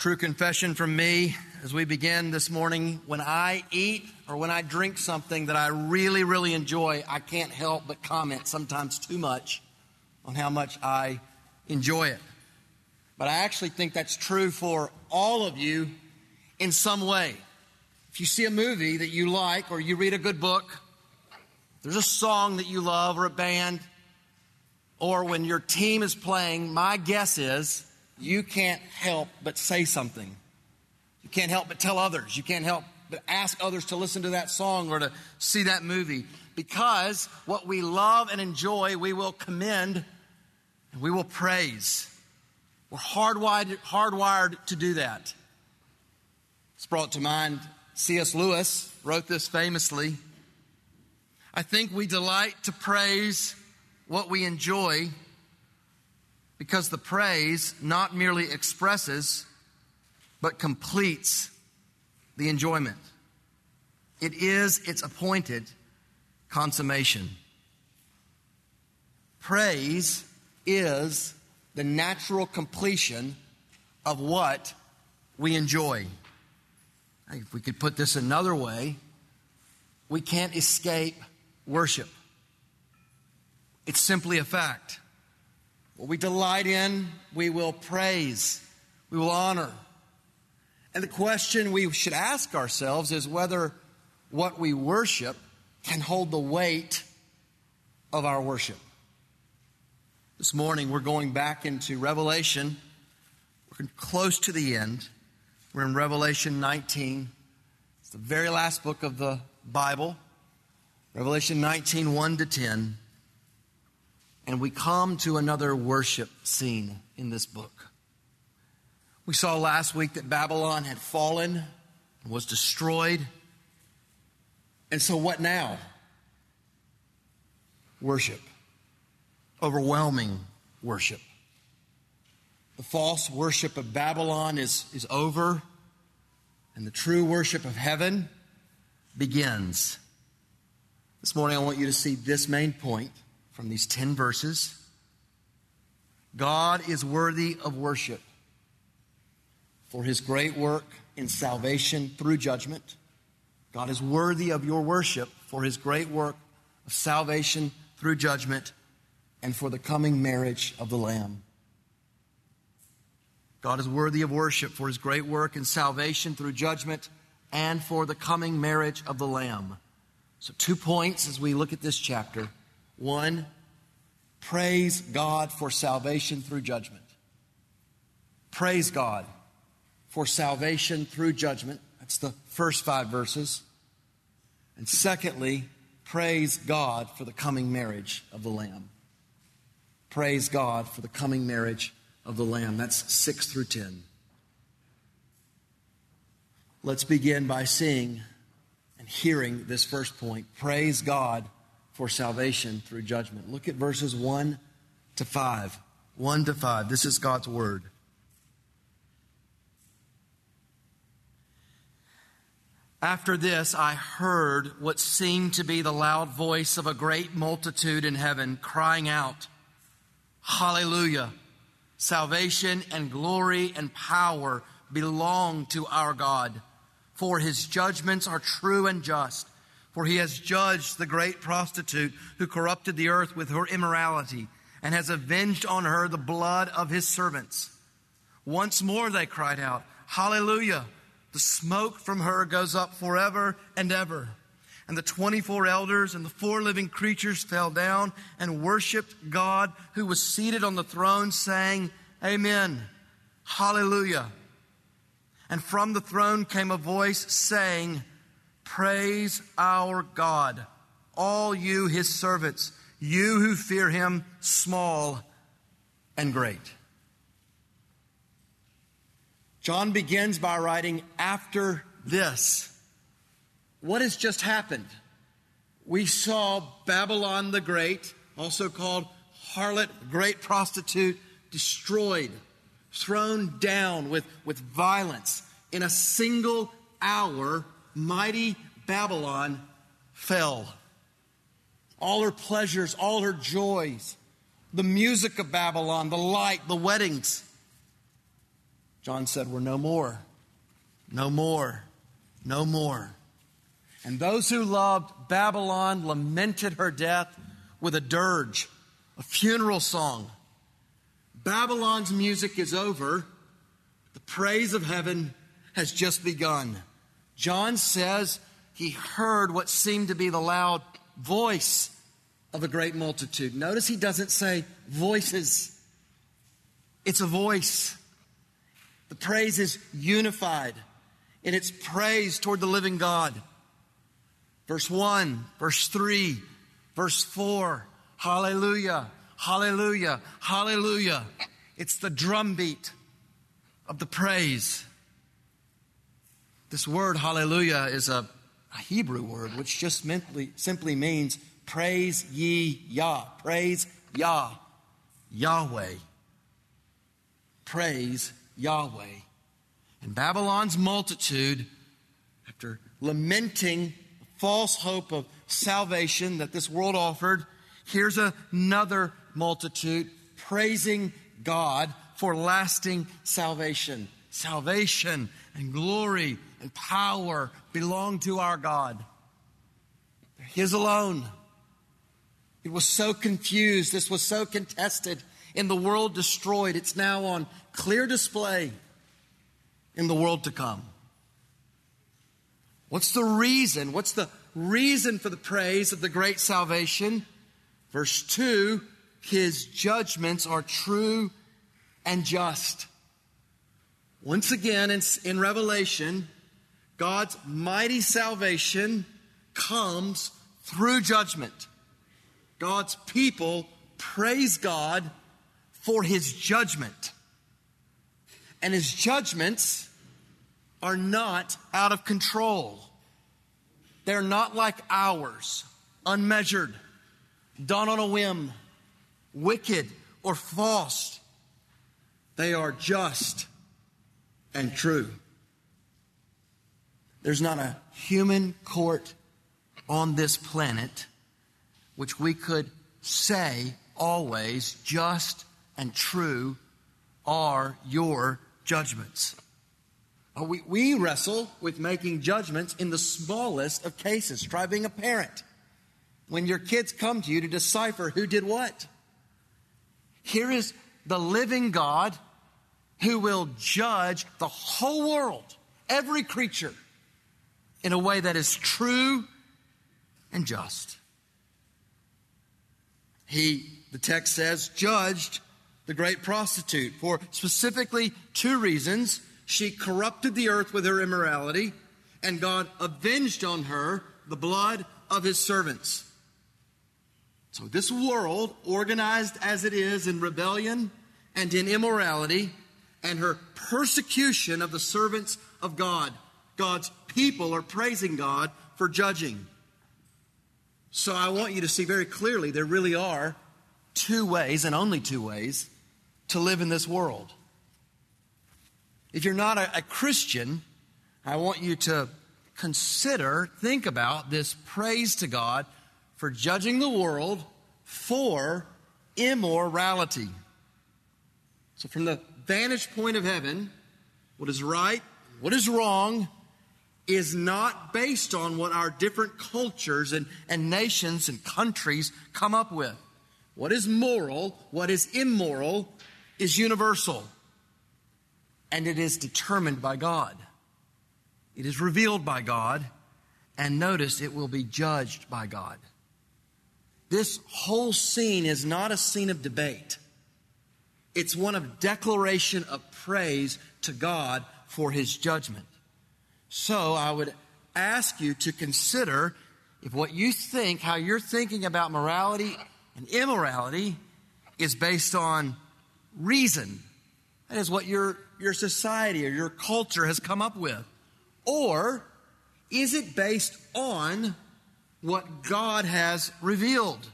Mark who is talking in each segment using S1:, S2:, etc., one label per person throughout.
S1: True confession from me as we begin this morning when I eat or when I drink something that I really, really enjoy, I can't help but comment sometimes too much on how much I enjoy it. But I actually think that's true for all of you in some way. If you see a movie that you like or you read a good book, there's a song that you love or a band, or when your team is playing, my guess is you can't help but say something. You can't help but tell others. You can't help but ask others to listen to that song or to see that movie. Because what we love and enjoy, we will commend and we will praise. We're hardwired, hardwired to do that. It's brought to mind C.S. Lewis wrote this famously. I think we delight to praise what we enjoy because the praise not merely expresses, but completes the enjoyment. It is its appointed consummation. Praise is the natural completion of what we enjoy. If we could put this another way, we can't escape worship. It's simply a fact. What we delight in, we will praise, we will honor. And the question we should ask ourselves is whether what we worship can hold the weight of our worship. This morning, we're going back into Revelation. We're close to the end. We're in Revelation 19. It's the very last book of the Bible. Revelation 19, 1 to 10. And we come to another worship scene in this book. We saw last week that Babylon had fallen, was destroyed. And so, what now? Worship. Overwhelming worship. The false worship of Babylon is, is over, and the true worship of heaven begins. This morning, I want you to see this main point from these 10 verses. God is worthy of worship for his great work in salvation through judgment. God is worthy of your worship for his great work of salvation through judgment and for the coming marriage of the Lamb. God is worthy of worship for his great work in salvation through judgment and for the coming marriage of the Lamb. So, two points as we look at this chapter. One, praise God for salvation through judgment. Praise God for salvation through judgment. That's the first five verses. And secondly, praise God for the coming marriage of the Lamb. Praise God for the coming marriage of the Lamb. That's 6 through 10. Let's begin by seeing and hearing this first point. Praise God for salvation through judgment. Look at verses 1 to 5. 1 to 5. This is God's word. After this, I heard what seemed to be the loud voice of a great multitude in heaven crying out, Hallelujah! Salvation and glory and power belong to our God, for his judgments are true and just. For he has judged the great prostitute who corrupted the earth with her immorality and has avenged on her the blood of his servants. Once more they cried out, Hallelujah! The smoke from her goes up forever and ever. And the 24 elders and the four living creatures fell down and worshiped God who was seated on the throne, saying, Amen. Hallelujah. And from the throne came a voice saying, Praise our God, all you his servants, you who fear him, small and great. John begins by writing, After this. What has just happened? We saw Babylon the Great, also called harlot, great prostitute, destroyed, thrown down with, with violence in a single hour mighty Babylon fell. All her pleasures, all her joys, the music of Babylon, the light, the weddings, John said, We're no more, no more, no more. And those who loved Babylon lamented her death with a dirge, a funeral song. Babylon's music is over. The praise of heaven has just begun. John says he heard what seemed to be the loud voice of a great multitude. Notice he doesn't say voices, it's a voice. The praise is unified in its praise toward the living God. Verse 1, verse 3, verse 4. Hallelujah, hallelujah, hallelujah. It's the drumbeat of the praise. This word, hallelujah, is a, a Hebrew word which just mentally, simply means praise ye Yah. Praise Yah. Yahweh. Praise Yahweh. And Babylon's multitude, after lamenting false hope of salvation that this world offered, here's another multitude praising God for lasting salvation. Salvation and glory and power belong to our God. They're His alone. It was so confused. This was so contested. In the world destroyed, it's now on clear display in the world to come. What's the reason? What's the reason for the praise of the great salvation? Verse 2 His judgments are true and just. Once again, in, in Revelation, God's mighty salvation comes through judgment. God's people praise God for his judgment. And his judgments are not out of control. They're not like ours, unmeasured, done on a whim, wicked, or false. They are just and true. There's not a human court on this planet which we could say always just and true are your judgments. We, we wrestle with making judgments in the smallest of cases. Try being a parent. When your kids come to you to decipher who did what. Here is the living God who will judge the whole world, every creature, in a way that is true and just. He, the text says, judged the great prostitute for specifically two reasons. She corrupted the earth with her immorality, and God avenged on her the blood of his servants. So, this world, organized as it is in rebellion and in immorality, and her persecution of the servants of God, God's people are praising God for judging. So, I want you to see very clearly there really are two ways, and only two ways, to live in this world. If you're not a, a Christian, I want you to consider, think about this praise to God for judging the world for immorality. So, from the vantage point of heaven, what is right, what is wrong, is not based on what our different cultures and, and nations and countries come up with. What is moral, what is immoral, is universal. And it is determined by God. It is revealed by God. And notice it will be judged by God. This whole scene is not a scene of debate. It's one of declaration of praise to God for his judgment. So I would ask you to consider if what you think, how you're thinking about morality and immorality, is based on reason. That is what your, your society or your culture has come up with. Or is it based on what God has revealed?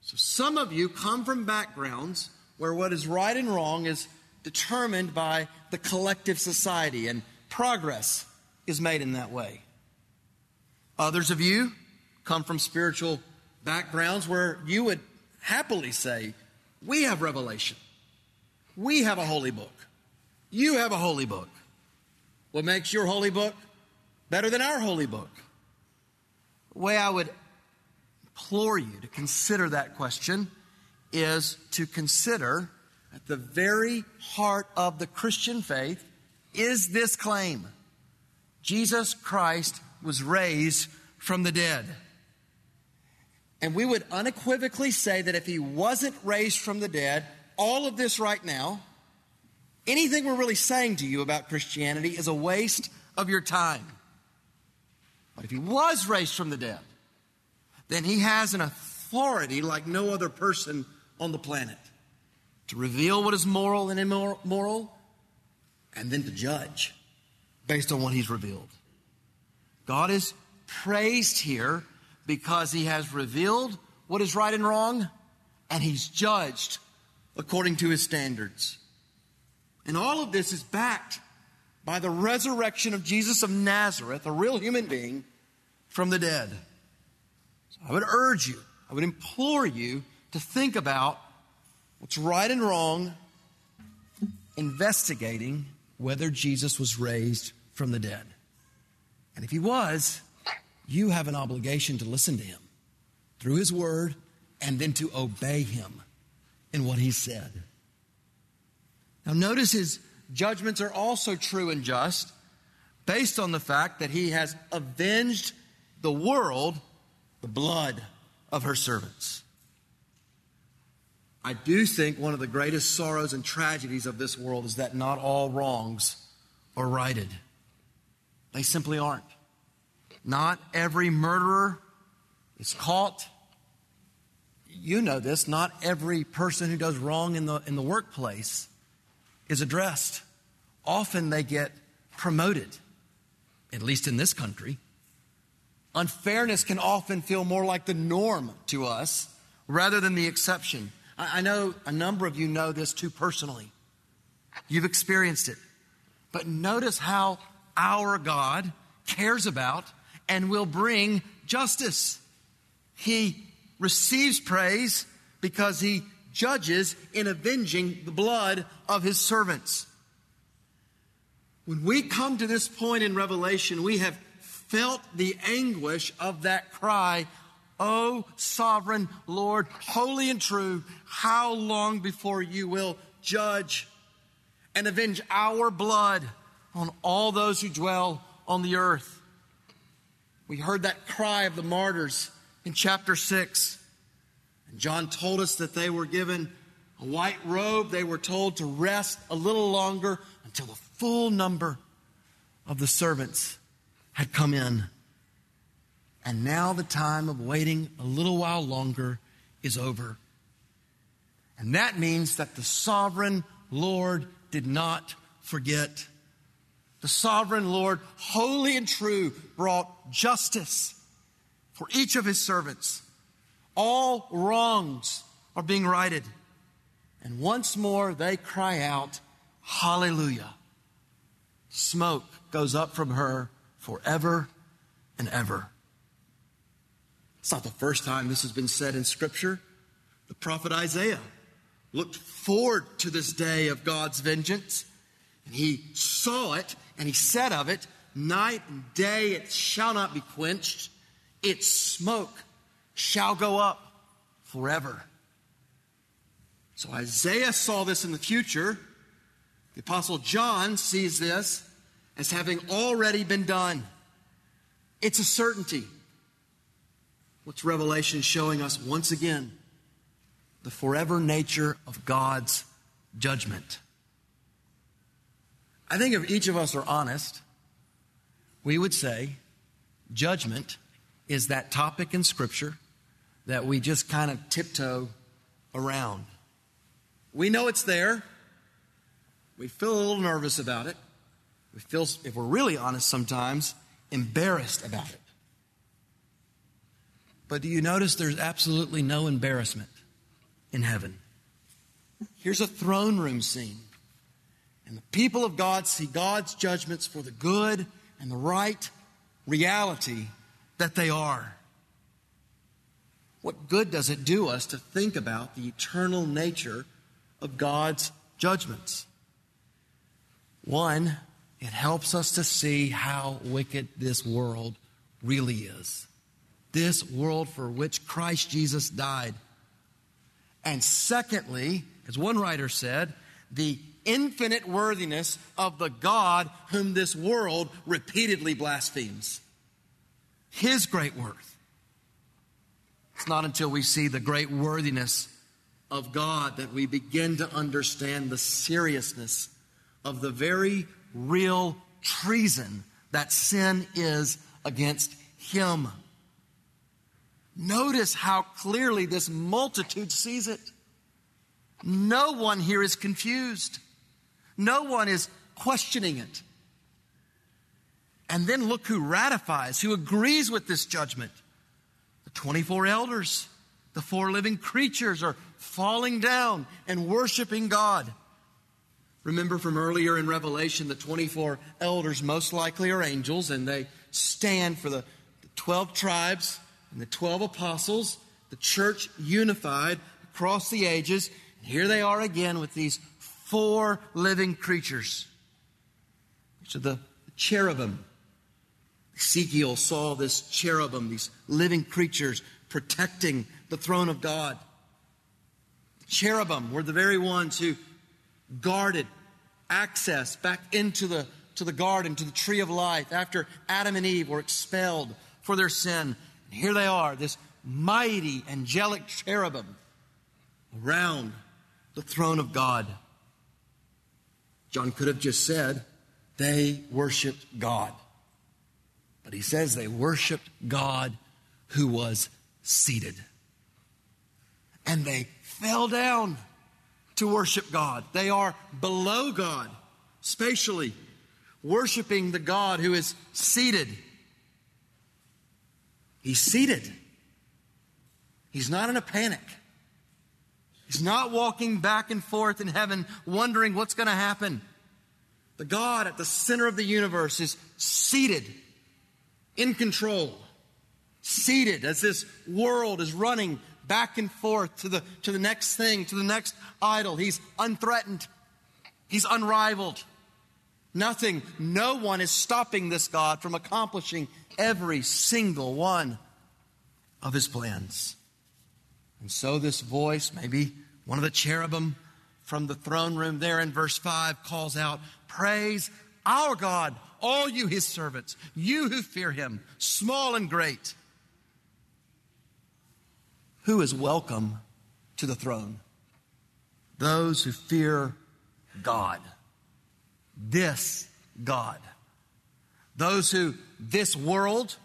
S1: So some of you come from backgrounds where what is right and wrong is determined by the collective society, and progress is made in that way. Others of you come from spiritual backgrounds where you would happily say, We have revelation. We have a holy book. You have a holy book. What makes your holy book better than our holy book? The way I would implore you to consider that question is to consider at the very heart of the Christian faith is this claim Jesus Christ was raised from the dead. And we would unequivocally say that if he wasn't raised from the dead, all of this right now, anything we're really saying to you about Christianity is a waste of your time. But if he was raised from the dead, then he has an authority like no other person on the planet to reveal what is moral and immoral, and then to judge based on what he's revealed. God is praised here because he has revealed what is right and wrong, and he's judged according to his standards. And all of this is backed by the resurrection of Jesus of Nazareth, a real human being, from the dead. So I would urge you, I would implore you to think about what's right and wrong, investigating whether Jesus was raised from the dead. And if he was, you have an obligation to listen to him through his word and then to obey him in what he said. Now, notice his judgments are also true and just based on the fact that he has avenged the world, the blood of her servants. I do think one of the greatest sorrows and tragedies of this world is that not all wrongs are righted. They simply aren't. Not every murderer is caught. You know this. Not every person who does wrong in the, in the workplace is addressed. Often they get promoted, at least in this country. Unfairness can often feel more like the norm to us rather than the exception. I, know a number of you know this too personally. You've experienced it. But notice how our God cares about and will bring justice. He receives praise because he judges in avenging the blood of his servants. When we come to this point in Revelation, we have felt the anguish of that cry, O sovereign Lord, holy and true, how long before you will judge and avenge our blood on all those who dwell on the earth? We heard that cry of the martyrs in chapter 6. And John told us that they were given a white robe. They were told to rest a little longer until the full number of the servants had come in. And now the time of waiting a little while longer is over. And that means that the sovereign Lord did not forget the sovereign Lord, holy and true, brought justice for each of his servants. All wrongs are being righted. And once more they cry out, Hallelujah. Smoke goes up from her forever and ever. It's not the first time this has been said in Scripture. The prophet Isaiah looked forward to this day of God's vengeance, and he saw it and he said of it, Night and day it shall not be quenched, its smoke shall go up forever. So Isaiah saw this in the future. The Apostle John sees this as having already been done. It's a certainty. What's Revelation showing us once again? The forever nature of God's judgment. I think if each of us are honest, we would say judgment is that topic in Scripture that we just kind of tiptoe around. We know it's there. We feel a little nervous about it. We feel, if we're really honest sometimes, embarrassed about it. But do you notice there's absolutely no embarrassment in heaven? Here's a throne room scene. And the people of God see God's judgments for the good and the right reality that they are. What good does it do us to think about the eternal nature of God's judgments? One, it helps us to see how wicked this world really is. This world for which Christ Jesus died. And secondly, as one writer said, the infinite worthiness of the God whom this world repeatedly blasphemes. His great worth. It's not until we see the great worthiness of God that we begin to understand the seriousness of the very real treason that sin is against Him. Notice how clearly this multitude sees it. No one here is confused. No one is questioning it. And then look who ratifies, who agrees with this judgment. The 24 elders, the four living creatures are falling down and worshiping God. Remember from earlier in Revelation, the 24 elders most likely are angels, and they stand for the 12 tribes and the 12 apostles, the church unified across the ages. And here they are again with these four living creatures. Are the cherubim. Ezekiel saw this cherubim, these living creatures protecting the throne of God. Cherubim were the very ones who guarded access back into the, to the garden, to the tree of life, after Adam and Eve were expelled for their sin. And here they are, this mighty angelic cherubim around the throne of God. John could have just said, they worshiped God. But he says they worshiped God who was seated. And they fell down to worship God. They are below God, spatially, worshiping the God who is seated. He's seated. He's not in a panic. He's not walking back and forth in heaven wondering what's going to happen. The God at the center of the universe is seated, in control, seated as this world is running back and forth to the, to the next thing, to the next idol. He's unthreatened, he's unrivaled. Nothing, no one is stopping this God from accomplishing every single one of his plans. And so, this voice, maybe one of the cherubim from the throne room there in verse 5, calls out, Praise our God, all you his servants, you who fear him, small and great. Who is welcome to the throne? Those who fear God. This God. Those who this world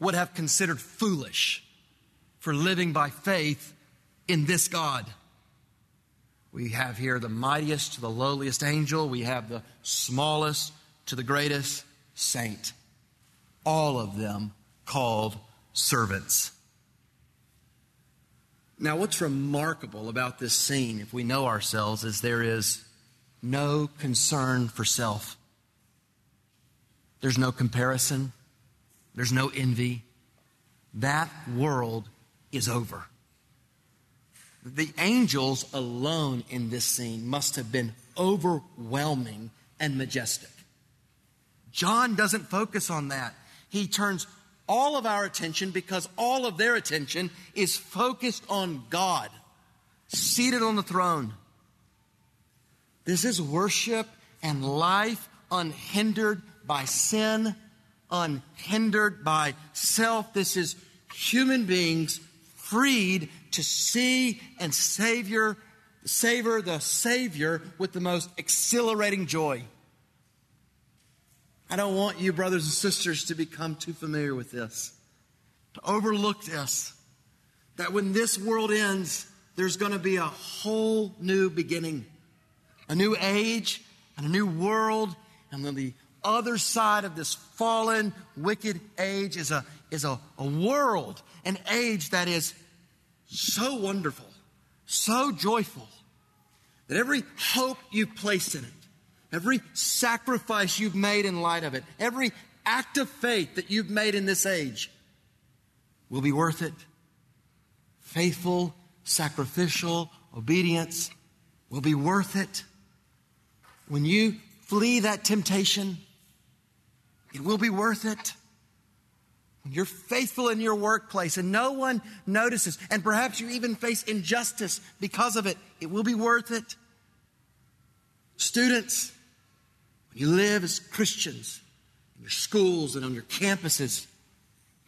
S1: would have considered foolish for living by faith in this God. We have here the mightiest to the lowliest angel. We have the smallest to the greatest saint. All of them called servants. Now, what's remarkable about this scene, if we know ourselves, is there is no concern for self. There's no comparison. There's no envy. That world is over. The angels alone in this scene must have been overwhelming and majestic. John doesn't focus on that. He turns all of our attention because all of their attention is focused on God, seated on the throne. This is worship and life unhindered by sin, unhindered by self. This is human beings freed to see and savior, savor the Savior with the most exhilarating joy. I don't want you, brothers and sisters, to become too familiar with this, to overlook this. That when this world ends, there's going to be a whole new beginning, a new age, and a new world. And then the other side of this fallen, wicked age is a, is a, a world, an age that is so wonderful, so joyful, that every hope you place in it, every sacrifice you've made in light of it, every act of faith that you've made in this age will be worth it. Faithful, sacrificial obedience will be worth it. When you flee that temptation, it will be worth it. When you're faithful in your workplace and no one notices, and perhaps you even face injustice because of it, it will be worth it. Students, when you live as Christians in your schools and on your campuses,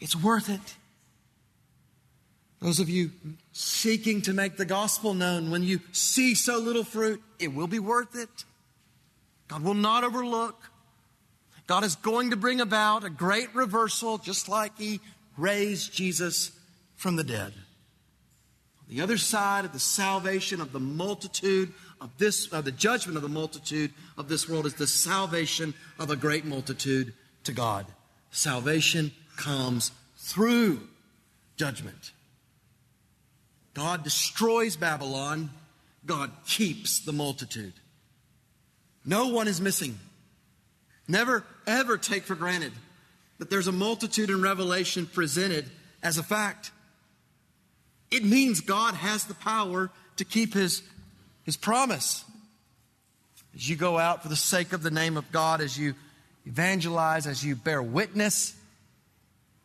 S1: it's worth it. Those of you seeking to make the gospel known, when you see so little fruit, it will be worth it. God will not overlook God is going to bring about a great reversal, just like He raised Jesus from the dead. On the other side of the salvation of the multitude of this, of the judgment of the multitude of this world, is the salvation of a great multitude to God. Salvation comes through judgment. God destroys Babylon, God keeps the multitude. No one is missing. Never, ever take for granted that there's a multitude in Revelation presented as a fact. It means God has the power to keep his, his promise. As you go out for the sake of the name of God, as you evangelize, as you bear witness,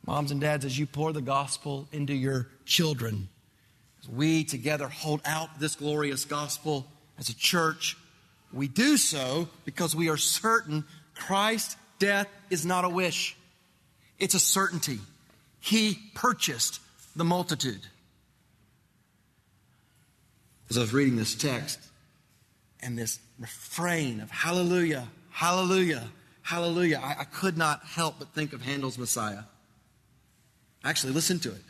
S1: moms and dads, as you pour the gospel into your children, as we together hold out this glorious gospel as a church, we do so because we are certain Christ's death is not a wish, it's a certainty. He purchased the multitude. As I was reading this text and this refrain of hallelujah, hallelujah, hallelujah, I, I could not help but think of Handel's Messiah. Actually, listen to it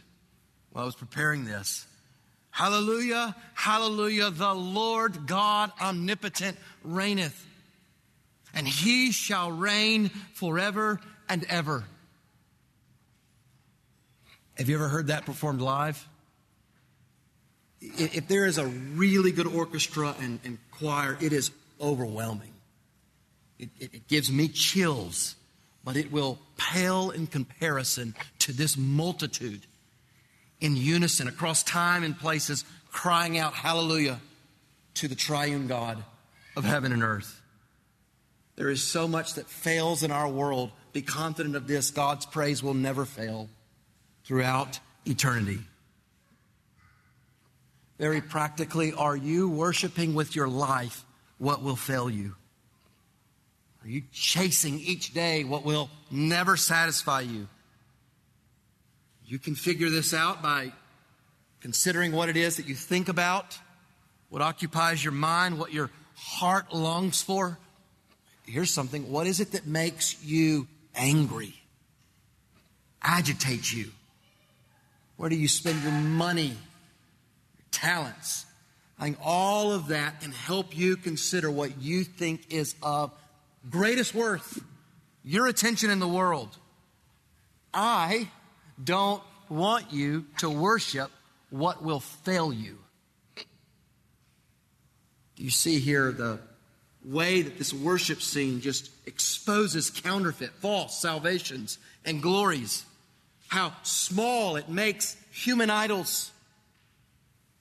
S1: while I was preparing this. Hallelujah, hallelujah, the Lord God omnipotent reigneth and he shall reign forever and ever. Have you ever heard that performed live? If there is a really good orchestra and, and choir, it is overwhelming. It, it, it gives me chills, but it will pale in comparison to this multitude in unison across time and places, crying out hallelujah to the triune God of heaven and earth. There is so much that fails in our world. Be confident of this God's praise will never fail throughout eternity. Very practically, are you worshiping with your life what will fail you? Are you chasing each day what will never satisfy you? You can figure this out by considering what it is that you think about, what occupies your mind, what your heart longs for here's something. What is it that makes you angry? Agitates you? Where do you spend your money, your talents? I think all of that can help you consider what you think is of greatest worth, your attention in the world. I don't want you to worship what will fail you. Do you see here the way that this worship scene just exposes counterfeit, false salvations and glories. How small it makes human idols.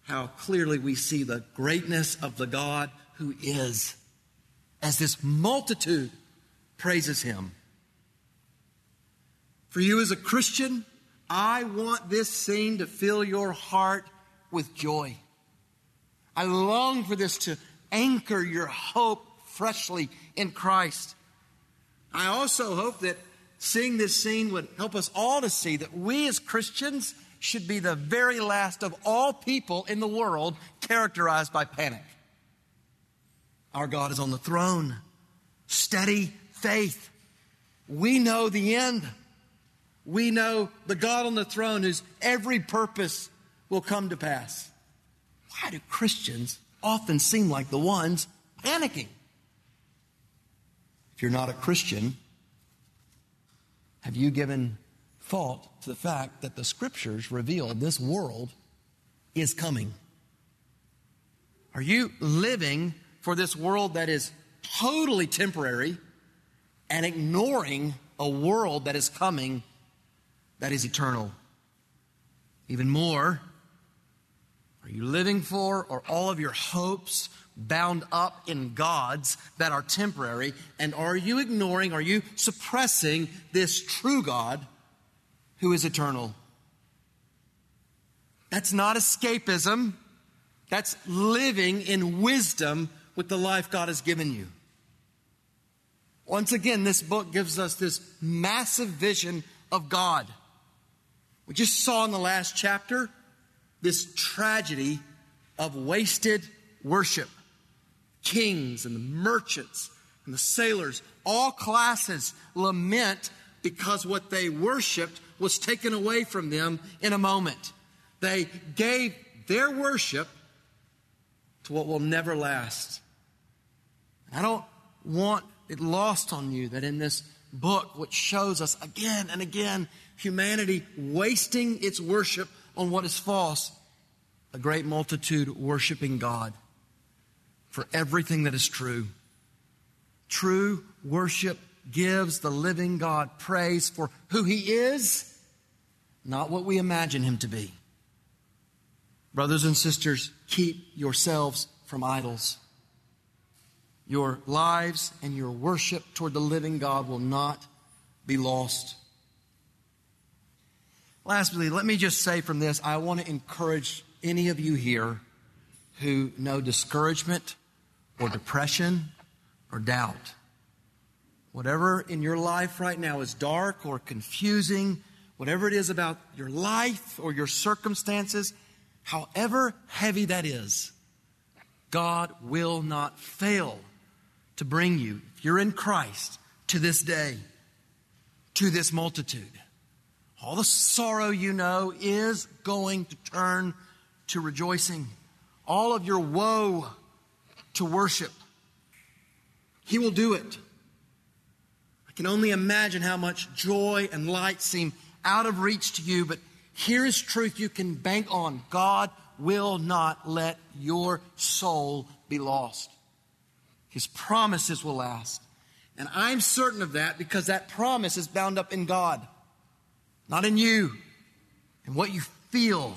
S1: How clearly we see the greatness of the God who is, as this multitude praises him. For you as a Christian, I want this scene to fill your heart with joy. I long for this to anchor your hope freshly in Christ. I also hope that seeing this scene would help us all to see that we as Christians should be the very last of all people in the world characterized by panic. Our God is on the throne. Steady faith. We know the end. We know the God on the throne whose every purpose will come to pass. Why do Christians often seem like the ones panicking? If you're not a Christian, have you given thought to the fact that the scriptures reveal this world is coming? Are you living for this world that is totally temporary and ignoring a world that is coming that is eternal? Even more, are you living for or all of your hopes bound up in gods that are temporary? And are you ignoring, are you suppressing this true God who is eternal? That's not escapism. That's living in wisdom with the life God has given you. Once again, this book gives us this massive vision of God. We just saw in the last chapter this tragedy of wasted worship. Kings and the merchants and the sailors, all classes lament because what they worshiped was taken away from them in a moment. They gave their worship to what will never last. I don't want it lost on you that in this book, which shows us again and again humanity wasting its worship on what is false, a great multitude worshiping God for everything that is true. True worship gives the living God praise for who He is, not what we imagine Him to be. Brothers and sisters, keep yourselves from idols. Your lives and your worship toward the living God will not be lost. Lastly, let me just say from this I want to encourage any of you here who know discouragement or depression or doubt. Whatever in your life right now is dark or confusing, whatever it is about your life or your circumstances, however heavy that is, God will not fail to bring you, if you're in Christ, to this day, to this multitude. All the sorrow you know is going to turn to rejoicing. All of your woe to worship. He will do it. I can only imagine how much joy and light seem out of reach to you, but here is truth you can bank on. God will not let your soul be lost. His promises will last. And I'm certain of that because that promise is bound up in God, not in you and what you feel.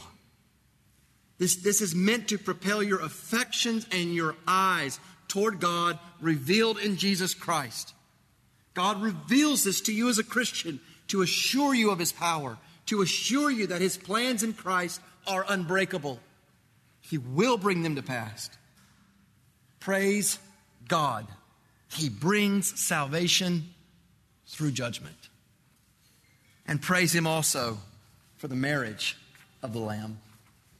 S1: This, this is meant to propel your affections and your eyes toward God revealed in Jesus Christ. God reveals this to you as a Christian to assure you of His power, to assure you that His plans in Christ are unbreakable. He will bring them to pass. Praise God. He brings salvation through judgment. And praise Him also for the marriage of the Lamb.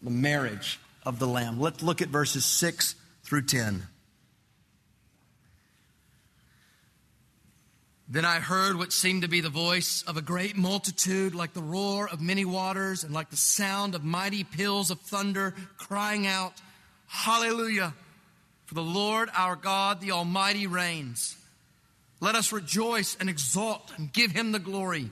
S1: The marriage of the Lamb. Let's look at verses 6 through 10. Then I heard what seemed to be the voice of a great multitude, like the roar of many waters and like the sound of mighty peals of thunder, crying out, Hallelujah! For the Lord our God, the Almighty, reigns. Let us rejoice and exult and give him the glory,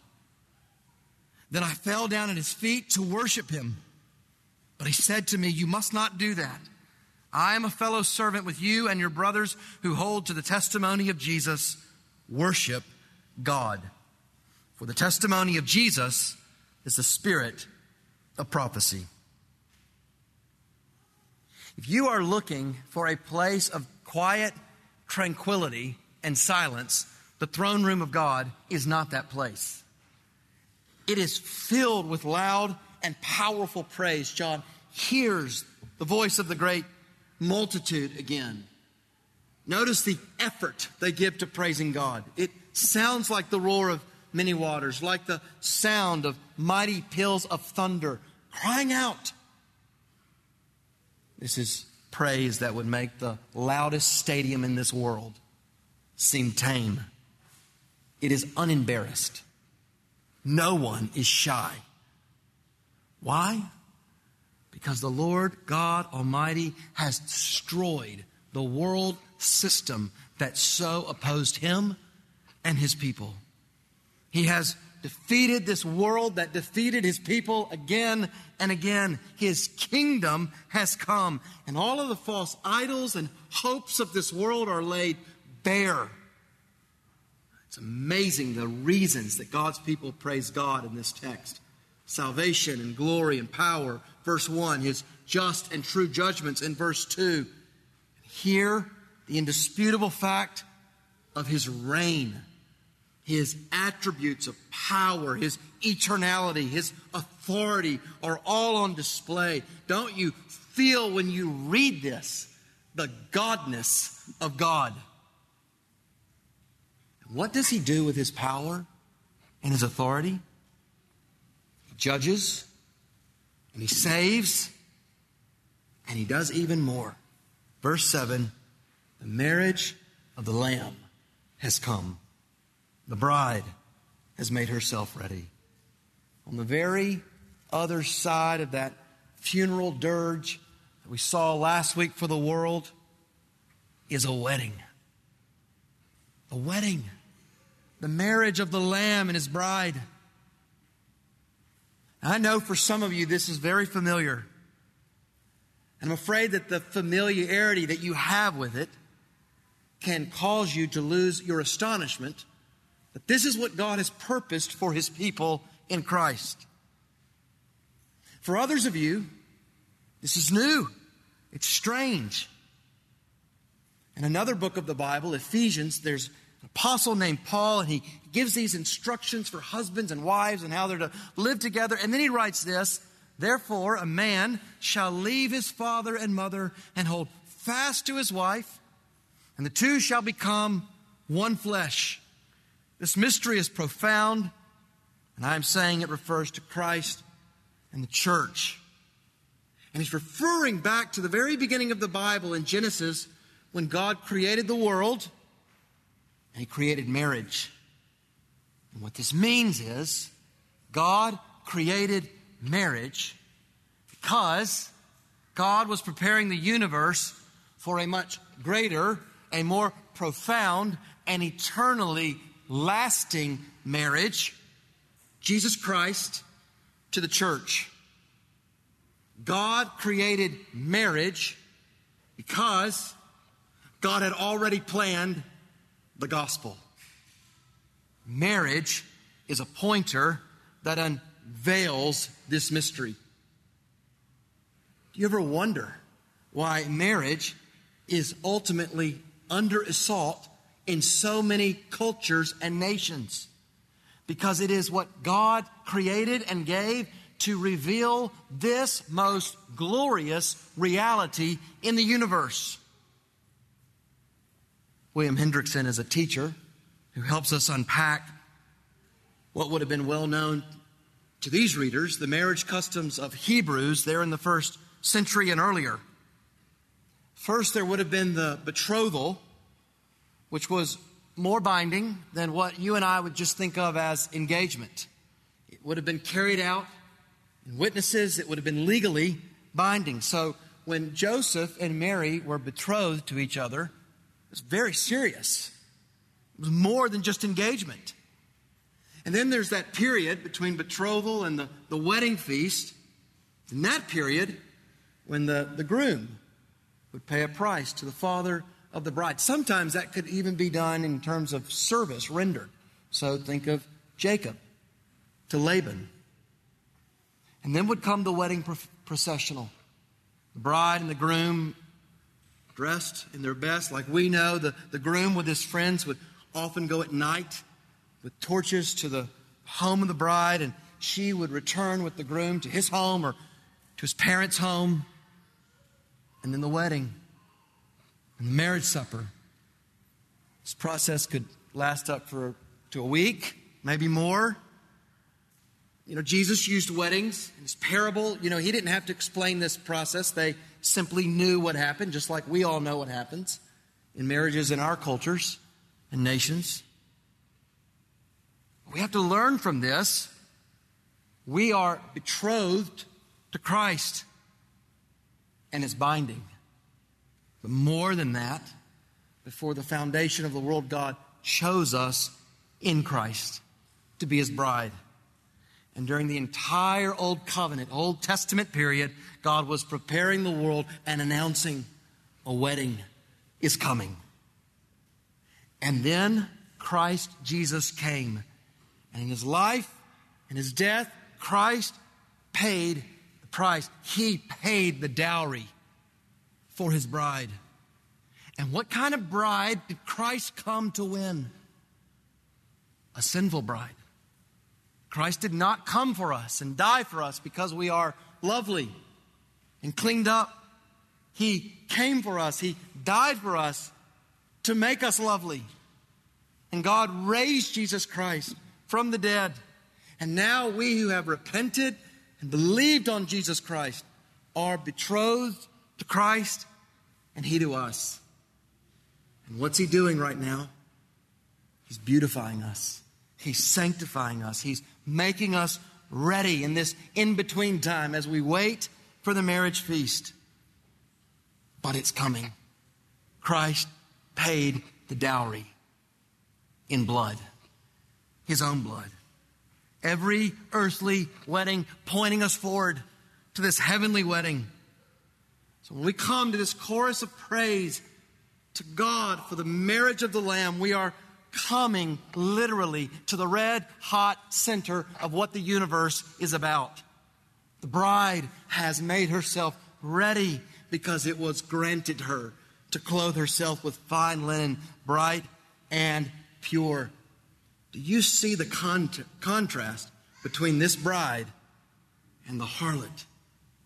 S1: Then I fell down at his feet to worship him. But he said to me, You must not do that. I am a fellow servant with you and your brothers who hold to the testimony of Jesus. Worship God. For the testimony of Jesus is the spirit of prophecy. If you are looking for a place of quiet tranquility and silence, the throne room of God is not that place. It is filled with loud and powerful praise. John hears the voice of the great multitude again. Notice the effort they give to praising God. It sounds like the roar of many waters, like the sound of mighty peals of thunder crying out. This is praise that would make the loudest stadium in this world seem tame. It is unembarrassed. No one is shy. Why? Because the Lord God Almighty has destroyed the world system that so opposed him and his people. He has defeated this world that defeated his people again and again. His kingdom has come, and all of the false idols and hopes of this world are laid bare. It's amazing the reasons that God's people praise God in this text salvation and glory and power, verse 1, his just and true judgments in verse 2. Here, the indisputable fact of his reign his attributes of power, his eternality, his authority are all on display. Don't you feel when you read this the godness of God? What does he do with his power and his authority? He judges and he saves and he does even more. Verse 7 the marriage of the Lamb has come. The bride has made herself ready. On the very other side of that funeral dirge that we saw last week for the world is a wedding. A wedding. The marriage of the Lamb and his bride. I know for some of you this is very familiar. And I'm afraid that the familiarity that you have with it can cause you to lose your astonishment that this is what God has purposed for his people in Christ. For others of you, this is new. It's strange. In another book of the Bible, Ephesians, there's apostle named Paul, and he gives these instructions for husbands and wives and how they're to live together. And then he writes this Therefore, a man shall leave his father and mother and hold fast to his wife, and the two shall become one flesh. This mystery is profound, and I'm saying it refers to Christ and the church. And he's referring back to the very beginning of the Bible in Genesis when God created the world and he created marriage. And what this means is God created marriage because God was preparing the universe for a much greater, a more profound, and eternally lasting marriage, Jesus Christ to the church. God created marriage because God had already planned the gospel. Marriage is a pointer that unveils this mystery. Do you ever wonder why marriage is ultimately under assault in so many cultures and nations because it is what God created and gave to reveal this most glorious reality in the universe. William Hendriksen is a teacher who helps us unpack what would have been well known to these readers the marriage customs of Hebrews there in the first century and earlier. First, there would have been the betrothal which was more binding than what you and I would just think of as engagement. It would have been carried out in witnesses, it would have been legally binding. So when Joseph and Mary were betrothed to each other, was very serious. It was more than just engagement. And then there's that period between betrothal and the, the wedding feast. In that period, when the, the groom would pay a price to the father of the bride. Sometimes that could even be done in terms of service rendered. So think of Jacob to Laban. And then would come the wedding processional. The bride and the groom dressed in their best, like we know. The, the groom with his friends would often go at night with torches to the home of the bride, and she would return with the groom to his home or to his parents' home. And then the wedding and the marriage supper. This process could last up for to a week, maybe more. You know, Jesus used weddings in his parable. You know, he didn't have to explain this process. They simply knew what happened, just like we all know what happens in marriages in our cultures and nations. We have to learn from this. We are betrothed to Christ, and it's binding. But more than that, before the foundation of the world, God chose us in Christ to be his bride. And during the entire Old Covenant, Old Testament period, God was preparing the world and announcing a wedding is coming. And then Christ Jesus came. And in his life, in his death, Christ paid the price. He paid the dowry for his bride. And what kind of bride did Christ come to win? A sinful bride. Christ did not come for us and die for us because we are lovely and cleaned up. He came for us. He died for us to make us lovely. And God raised Jesus Christ from the dead. And now we who have repented and believed on Jesus Christ are betrothed to Christ and He to us. And what's He doing right now? He's beautifying us, He's sanctifying us, He's making us ready in this in between time as we wait for the marriage feast. But it's coming. Christ paid the dowry in blood, his own blood. Every earthly wedding pointing us forward to this heavenly wedding. So when we come to this chorus of praise to God for the marriage of the Lamb, we are coming literally to the red hot center of what the universe is about. The bride has made herself ready because it was granted her to clothe herself with fine linen, bright and pure. Do you see the con- contrast between this bride and the harlot,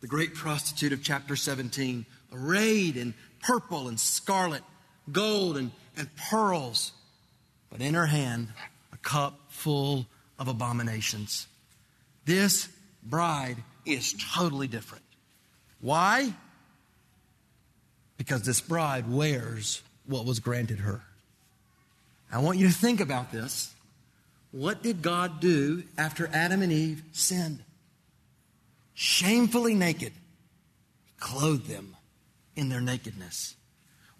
S1: the great prostitute of chapter 17, arrayed in purple and scarlet, gold and, and pearls, but in her hand a cup full of abominations? This bride is totally different. Why? Because this bride wears what was granted her. I want you to think about this. What did God do after Adam and Eve sinned? Shamefully naked, He clothed them in their nakedness.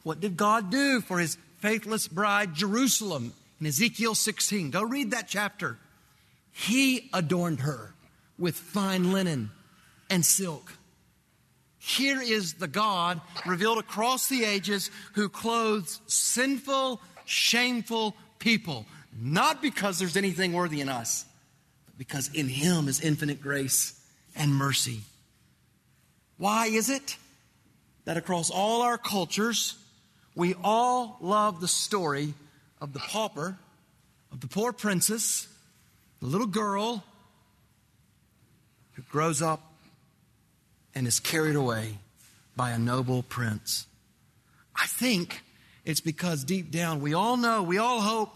S1: What did God do for His faithless bride, Jerusalem, in Ezekiel 16? Go read that chapter. He adorned her with fine linen and silk. Here is the God revealed across the ages who clothes sinful, shameful people, not because there's anything worthy in us, but because in Him is infinite grace and mercy. Why is it that across all our cultures, we all love the story of the pauper, of the poor princess, the little girl who grows up and is carried away by a noble prince. I think it's because deep down we all know, we all hope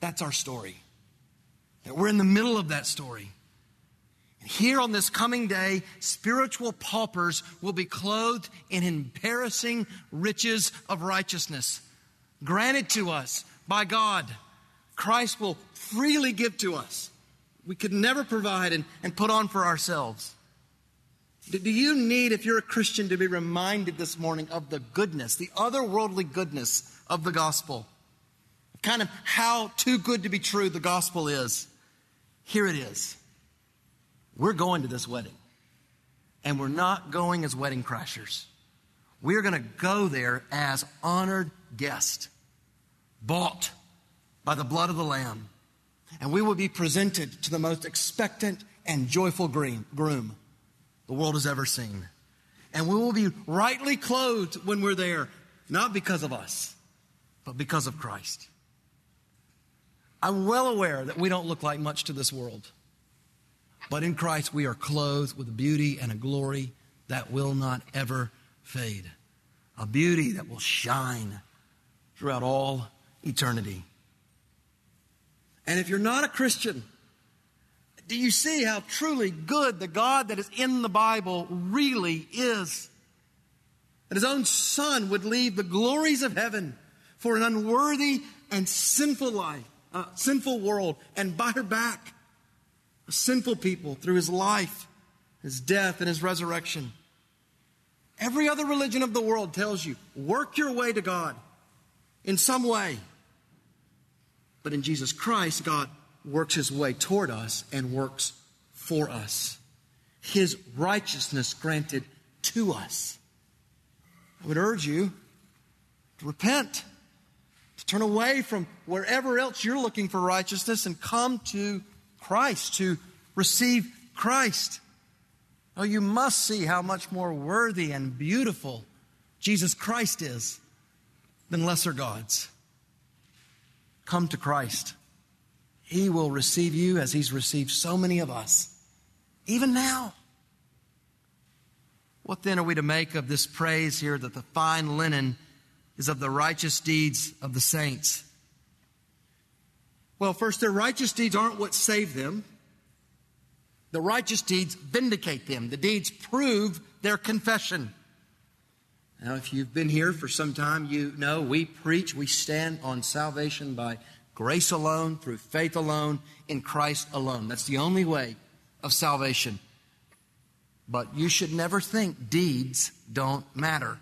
S1: that's our story. That we're in the middle of that story. And here on this coming day, spiritual paupers will be clothed in embarrassing riches of righteousness, granted to us by God. Christ will freely give to us. We could never provide and, and put on for ourselves. Do you need, if you're a Christian, to be reminded this morning of the goodness, the otherworldly goodness of the gospel? Kind of how too good to be true the gospel is. Here it is. We're going to this wedding, and we're not going as wedding crashers. We're going to go there as honored guests, bought by the blood of the Lamb, and we will be presented to the most expectant and joyful groom the world has ever seen. And we will be rightly clothed when we're there, not because of us, but because of Christ. I'm well aware that we don't look like much to this world. But in Christ, we are clothed with a beauty and a glory that will not ever fade. A beauty that will shine throughout all eternity. And if you're not a Christian, do you see how truly good the God that is in the Bible really is? That his own son would leave the glories of heaven for an unworthy and sinful life, uh, sinful world, and buy her back a sinful people through his life, his death, and his resurrection. Every other religion of the world tells you work your way to God in some way. But in Jesus Christ, God works his way toward us and works for us. His righteousness granted to us. I would urge you to repent, to turn away from wherever else you're looking for righteousness and come to Christ, to receive Christ. Oh, you must see how much more worthy and beautiful Jesus Christ is than lesser gods. Come to Christ. He will receive you as He's received so many of us, even now. What then are we to make of this praise here that the fine linen is of the righteous deeds of the saints? Well, first, their righteous deeds aren't what save them. The righteous deeds vindicate them. The deeds prove their confession. Now, if you've been here for some time, you know we preach, we stand on salvation by grace alone, through faith alone, in Christ alone. That's the only way of salvation. But you should never think deeds don't matter.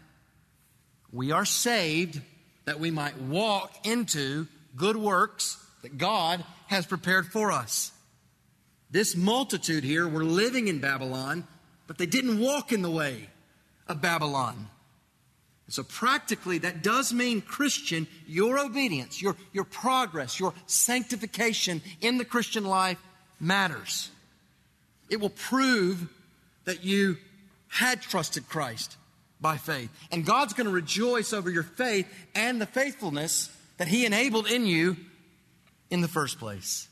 S1: We are saved that we might walk into good works that God has prepared for us. This multitude here were living in Babylon, but they didn't walk in the way of Babylon. So, practically, that does mean, Christian, your obedience, your, your progress, your sanctification in the Christian life matters. It will prove that you had trusted Christ by faith. And God's going to rejoice over your faith and the faithfulness that He enabled in you in the first place.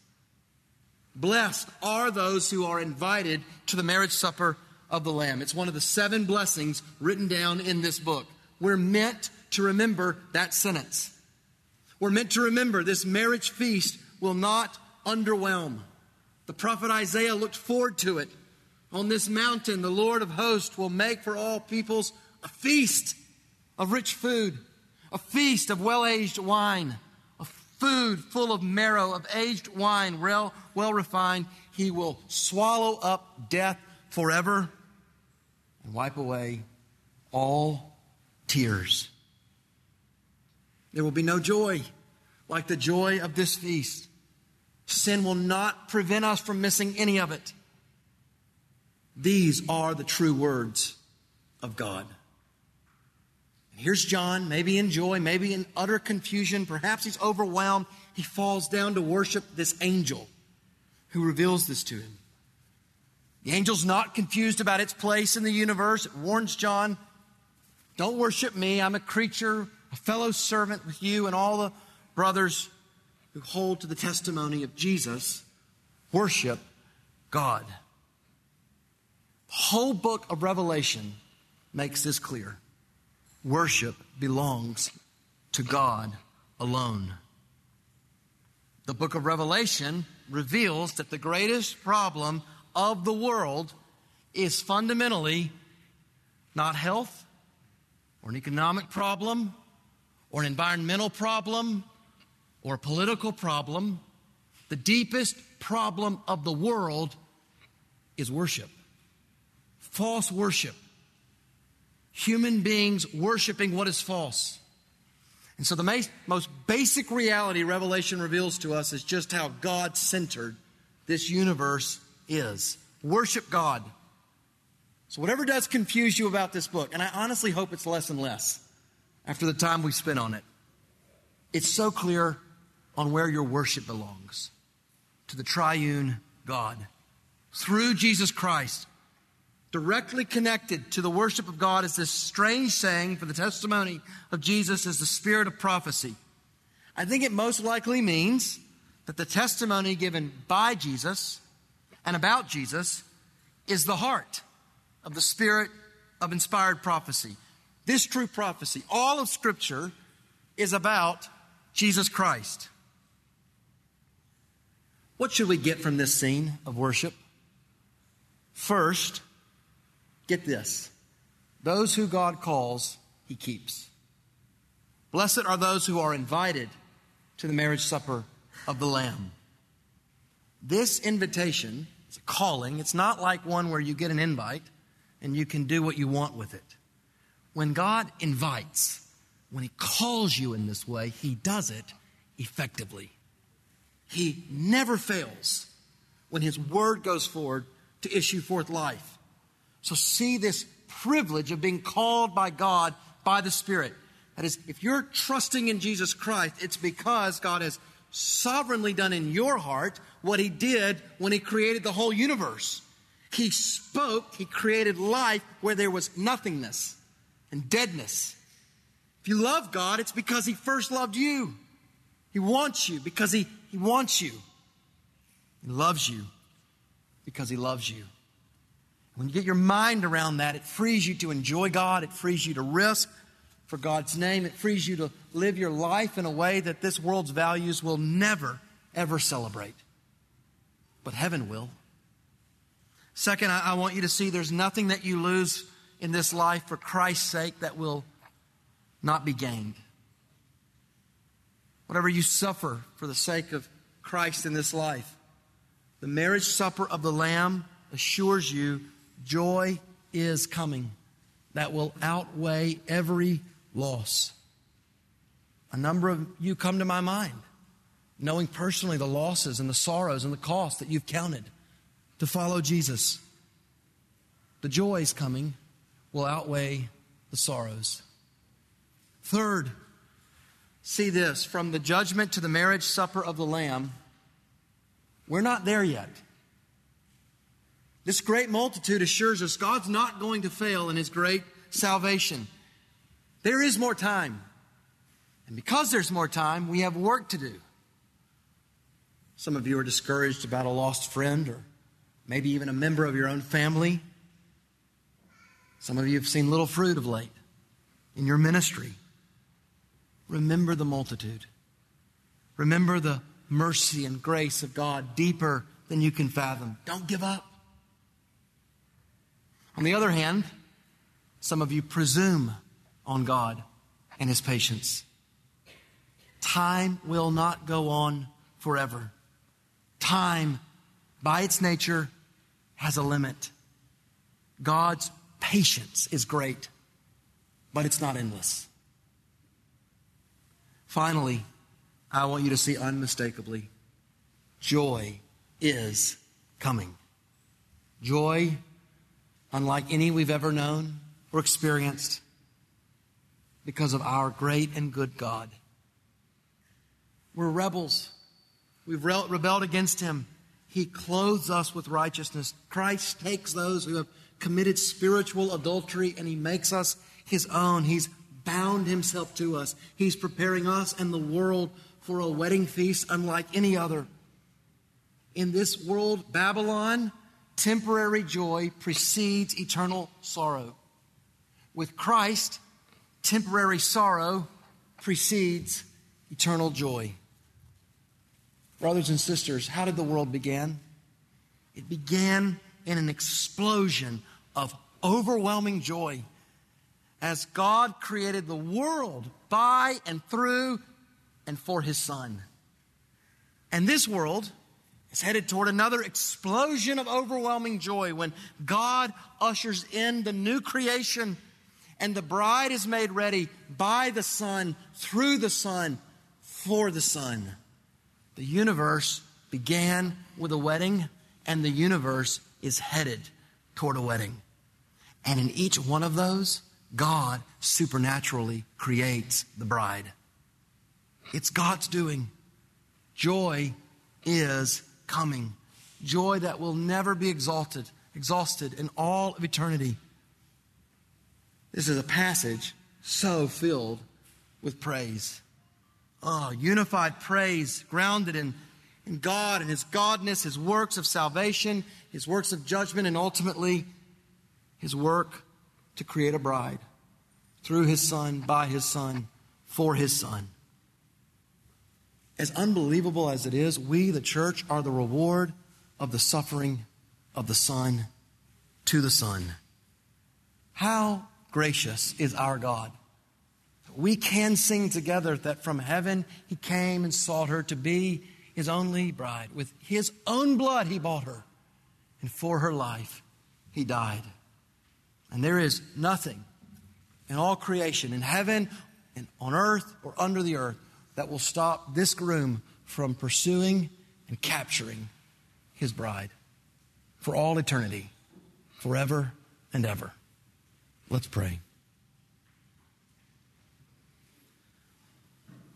S1: Blessed are those who are invited to the marriage supper of the Lamb. It's one of the seven blessings written down in this book. We're meant to remember that sentence. We're meant to remember this marriage feast will not underwhelm. The prophet Isaiah looked forward to it. On this mountain, the Lord of hosts will make for all peoples a feast of rich food, a feast of well aged wine a food full of marrow, of aged wine, well, well refined. He will swallow up death forever and wipe away all tears. There will be no joy like the joy of this feast. Sin will not prevent us from missing any of it. These are the true words of God. And Here's John, maybe in joy, maybe in utter confusion. Perhaps he's overwhelmed. He falls down to worship this angel who reveals this to him. The angel's not confused about its place in the universe. It warns John, don't worship me. I'm a creature, a fellow servant with you and all the brothers who hold to the testimony of Jesus. Worship God. The whole book of Revelation makes this clear worship belongs to God alone. The book of Revelation reveals that the greatest problem of the world is fundamentally not health or an economic problem or an environmental problem or a political problem. The deepest problem of the world is worship, false worship human beings worshiping what is false. And so, the most basic reality Revelation reveals to us is just how God centered this universe is. Worship God. So, whatever does confuse you about this book, and I honestly hope it's less and less after the time we spent on it, it's so clear on where your worship belongs to the triune God through Jesus Christ directly connected to the worship of God is this strange saying for the testimony of Jesus is the spirit of prophecy. I think it most likely means that the testimony given by Jesus and about Jesus is the heart of the spirit of inspired prophecy. This true prophecy, all of Scripture, is about Jesus Christ. What should we get from this scene of worship? First, Get this those who God calls, he keeps. Blessed are those who are invited to the marriage supper of the Lamb. This invitation is a calling. It's not like one where you get an invite and you can do what you want with it. when God invites, when He calls you in this way, He does it effectively. He never fails when His word goes forward to issue forth life. So see this privilege of being called by God by the Spirit. That is, if you're trusting in Jesus Christ, it's because God has sovereignly done in your heart what He did when He created the whole universe. He spoke, He created life where there was nothingness and deadness. If you love God, it's because He first loved you. He wants you because He, he wants you. He loves you because He loves you. When you get your mind around that, it frees you to enjoy God, it frees you to risk for God's name, it frees you to live your life in a way that this world's values will never, ever celebrate. But heaven will. Second, I, I want you to see there's nothing that you lose in this life for Christ's sake that will not be gained. Whatever you suffer for the sake of Christ in this life, the marriage supper of the Lamb assures you joy is coming that will outweigh every loss. A number of you come to my mind, knowing personally the losses and the sorrows and the costs that you've counted to follow Jesus. The joys coming will outweigh the sorrows. Third, see this from the judgment to the marriage supper of the Lamb, we're not there yet. This great multitude assures us God's not going to fail in his great salvation. There is more time. And because there's more time, we have work to do. Some of you are discouraged about a lost friend or maybe even a member of your own family. Some of you have seen little fruit of late in your ministry. Remember the multitude. Remember the mercy and grace of God deeper than you can fathom. Don't give up. On the other hand, some of you presume on God and His patience. Time will not go on forever. Time, by its nature, has a limit. God's patience is great, but it's not endless. Finally, I want you to see unmistakably joy is coming. Joy unlike any we've ever known or experienced because of our great and good God. We're rebels. We've rebelled against Him. He clothes us with righteousness. Christ takes those who have committed spiritual adultery and He makes us His own. He's bound Himself to us. He's preparing us and the world for a wedding feast unlike any other. In this world, Babylon, temporary joy precedes eternal sorrow. With Christ, temporary sorrow precedes eternal joy. Brothers and sisters, how did the world begin? It began in an explosion of overwhelming joy as God created the world by and through and for his son. And this world is headed toward another explosion of overwhelming joy when God ushers in the new creation and the bride is made ready by the Son, through the Son, for the Son. The universe began with a wedding, and the universe is headed toward a wedding. And in each one of those, God supernaturally creates the bride. It's God's doing. Joy is coming. Joy that will never be exalted, exhausted in all of eternity. This is a passage so filled with praise. Oh, unified praise grounded in, in God and His Godness, His works of salvation, His works of judgment, and ultimately His work to create a bride through His Son, by His Son, for His Son. As unbelievable as it is, we, the church, are the reward of the suffering of the Son to the Son. How gracious is our God. We can sing together that from heaven he came and sought her to be his only bride. With his own blood he bought her, and for her life he died. And there is nothing in all creation, in heaven and on earth or under the earth, that will stop this groom from pursuing and capturing his bride for all eternity, forever and ever. Let's pray.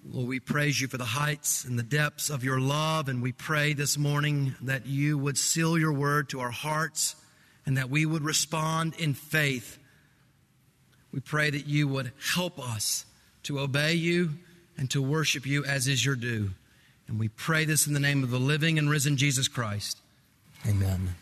S1: Lord, we praise you for the heights and the depths of your love, and we pray this morning that you would seal your word to our hearts and that we would respond in faith. We pray that you would help us to obey you and to worship you as is your due. And we pray this in the name of the living and risen Jesus Christ. Amen.